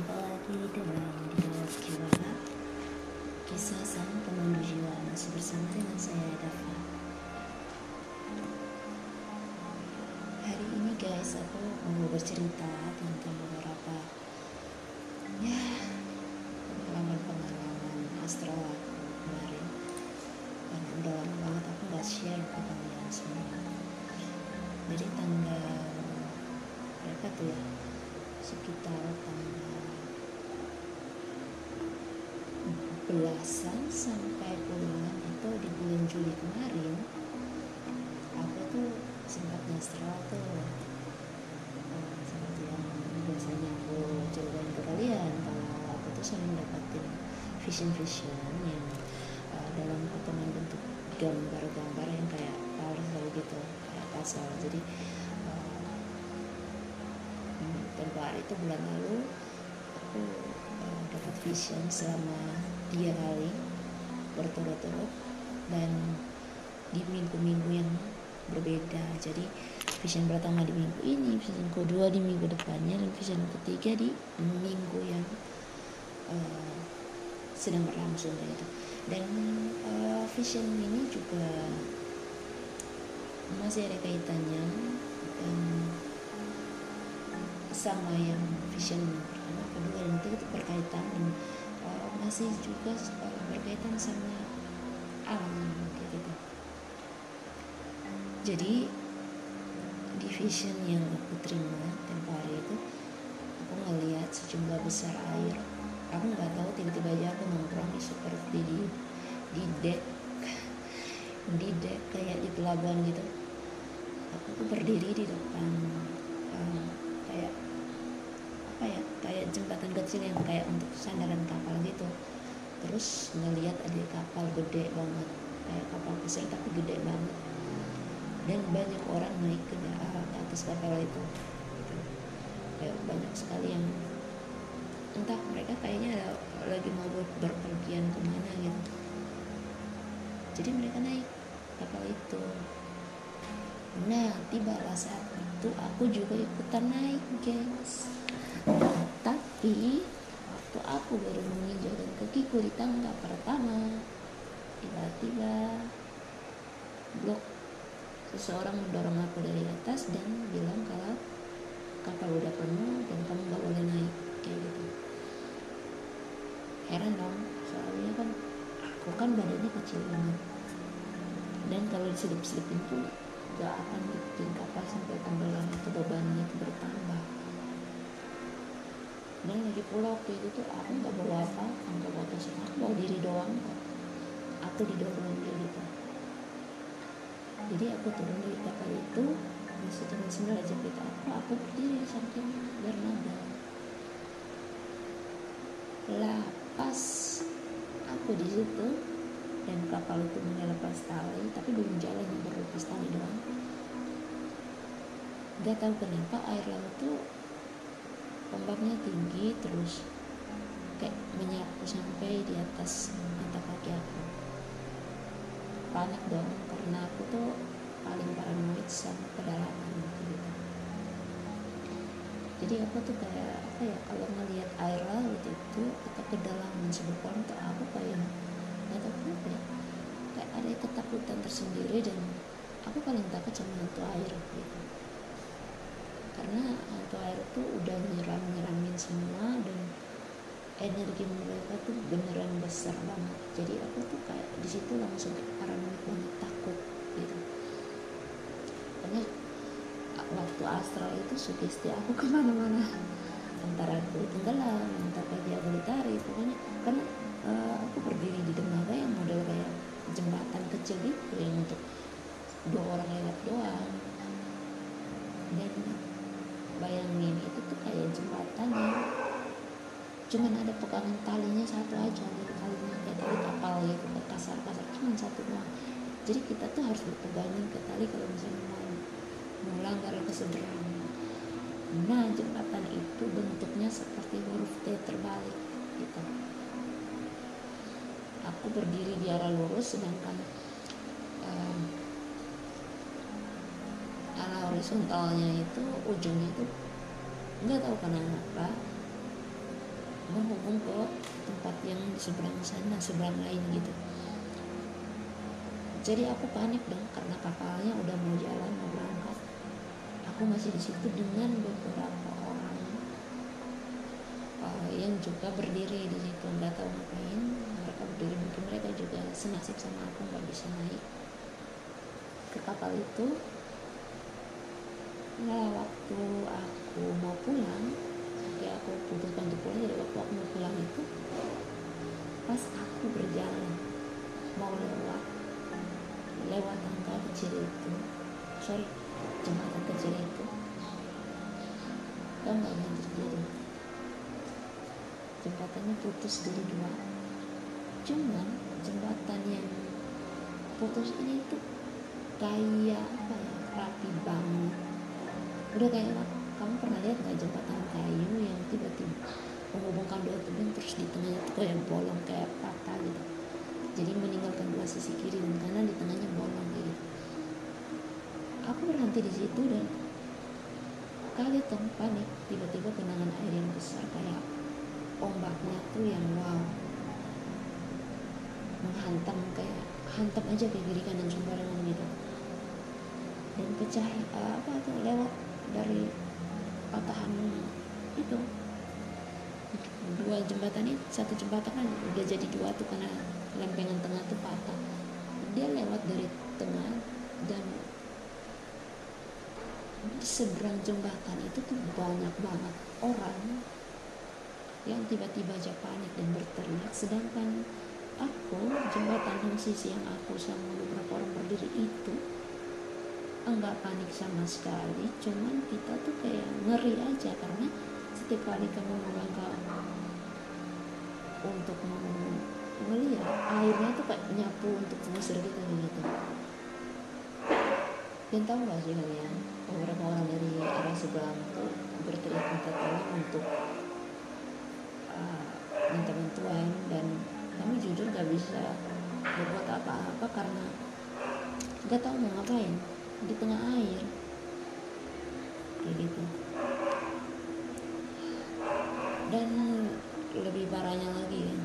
Hai, jumpa lagi dengan Dialog Jiwa Kisah Sang Pemandu Jiwa Masih bersama dengan saya, Dafa Hari ini guys, aku mau bercerita tentang beberapa Ya, pengalaman-pengalaman astral aku kemarin Karena udah lama banget aku gak share ke kalian semua Jadi tanggal Berapa tuh ya? sekitar tanggal belasan sampai puluhan itu di bulan Juli kemarin aku tuh sempat ngastral tuh uh, seperti yang biasanya aku ceritain ke kalian kalau aku tuh sering dapetin vision-vision yang uh, dalam potongan bentuk gambar-gambar yang kayak parcel gitu kayak puzzle. Jadi hari itu bulan lalu aku uh, dapat vision selama tiga kali berturut-turut dan di minggu-minggu yang berbeda. Jadi vision pertama di minggu ini vision kedua di minggu depannya dan vision ketiga di minggu yang uh, sedang berlangsung gitu dan uh, vision ini juga masih ada kaitannya dan sama yang vision pertama kedua dan itu berkaitan uh, masih juga uh, berkaitan sama alam gitu. Jadi di vision yang aku terima tempo hari itu aku ngelihat sejumlah besar air. Aku nggak tahu tiba-tiba aja aku nongkrong seperti di di deck. Di deck kayak di pelabuhan gitu. Aku berdiri di depan um, kayak apa ya kayak jembatan kecil yang kayak untuk sandaran kapal gitu. Terus ngelihat ada kapal gede banget kayak kapal besar tapi gede banget. Dan banyak orang naik ke, atas kapal itu gitu. banyak sekali yang entah mereka kayaknya lagi mau berpergian ke mana gitu. Jadi mereka naik kapal itu. Nah tibalah saat itu aku juga ikutan naik guys tapi waktu aku baru menginjakkan kakiku di tangga pertama. Tiba-tiba blok seseorang mendorong aku dari atas dan bilang kalau kapal udah penuh dan kamu gak boleh naik kayak gitu. Heran dong soalnya kan aku kan badannya kecil banget. Dan kalau diselip-selipin tuh gak akan bikin kapal sampai tenggelam atau bebannya itu bertambah dan lagi pula waktu itu tuh aku nggak bawa apa nggak bawa tas aku bawa diri doang. Kok aku didorong gitu. Jadi aku turun dari kapal itu masih dengan sendal jepit aku aku berdiri samping bernada. Lah pas aku di situ dan kapal itu mulai lepas tali tapi belum jalan yang baru lepas tali doang. Gak tahu kenapa air laut tuh ombaknya tinggi terus kayak menyapu sampai di atas mata kaki aku. Panik dong karena aku tuh paling paranoid sama kedalaman gitu jadi aku tuh kayak apa ya kalau ngelihat air laut itu atau kedalaman sebelah tuh aku kayak nggak tahu kenapa ya kayak ada ketakutan tersendiri dan aku paling takut sama hantu air gitu karena hantu air tuh udah nyerang nyerangin semua dan energi mereka tuh beneran besar banget. Jadi aku tuh kayak di situ langsung paranoid banget takut gitu. Karena waktu astral itu sugesti aku ke mana-mana. Antara aku tenggelam antara pagi aku pokoknya. Karena uh, aku berdiri di dermaga yang model kayak jembatan kecil gitu yang untuk dua orang lewat doang dan bayangin itu tuh kayak jembatan yang cuman ada pegangan talinya satu aja gitu talinya kayak dari kapal gitu kasar kasar cuman satu doang. Jadi kita tuh harus berpegangin ke tali kalau misalnya mau melanggar seberang nah jembatan itu bentuknya seperti huruf T terbalik gitu. Aku berdiri di arah lurus sedangkan um, arah horizontalnya itu ujungnya itu nggak tahu kenapa menghubung ke tempat yang di seberang sana seberang lain gitu. Jadi aku panik dong karena kapalnya udah mau jalan mau berangkat. Aku masih di situ dengan beberapa orang uh, yang juga berdiri di situ. Nggak tahu ngapain mereka berdiri. Mungkin mereka juga senasib sama aku nggak bisa naik ke kapal itu. Nah waktu aku mau pulang aku putuskan untuk pulang jadi waktu aku mau pulang itu pas aku berjalan mau lewat lewat tangga kecil itu sorry jembatan kecil itu. Tau nggak yang terjadi? Jembatannya putus dari dua. Cuman jembatan yang putus ini tuh kayak apa ya rapi banget. Udah kayak kamu pernah lihat nggak jembatan kayu yang tiba-tiba menghubungkan dua tebing terus di tengahnya tuh kayak bolong kayak patah gitu? Jadi meninggalkan dua sisi kiri dan kanan di tengahnya bolong gitu. Aku berhenti di situ dan kaget dong panik tiba-tiba kenangan air yang besar kayak ombaknya tuh yang wow menghantam kayak hantam aja ke kiri kanan sembarangan gitu. Dan pecah uh, apa tuh lewat dari patahan itu. Dua jembatan ini satu jembatan kan udah jadi dua tuh karena lempengan tengah tuh patah. Dia lewat dari tengah dan di seberang jembatan itu tuh banyak banget orang yang tiba-tiba aja panik dan berteriak. Sedangkan aku jembatan yang sisi yang aku sama beberapa orang berdiri itu enggak panik sama sekali. Cuman kita tuh kayak ngeri aja karena setiap kali kamu melangkah untuk melihat airnya tuh kayak nyapu untuk mengusir kita gitu. Dan tahu gak sih kalian beberapa orang dari arah sebelah tuh berteriak minta tolong untuk uh, minta bantuan dan kami jujur gak bisa berbuat apa-apa karena gak tahu mau ngapain di tengah air. Kayak gitu. Dan lebih parahnya lagi itu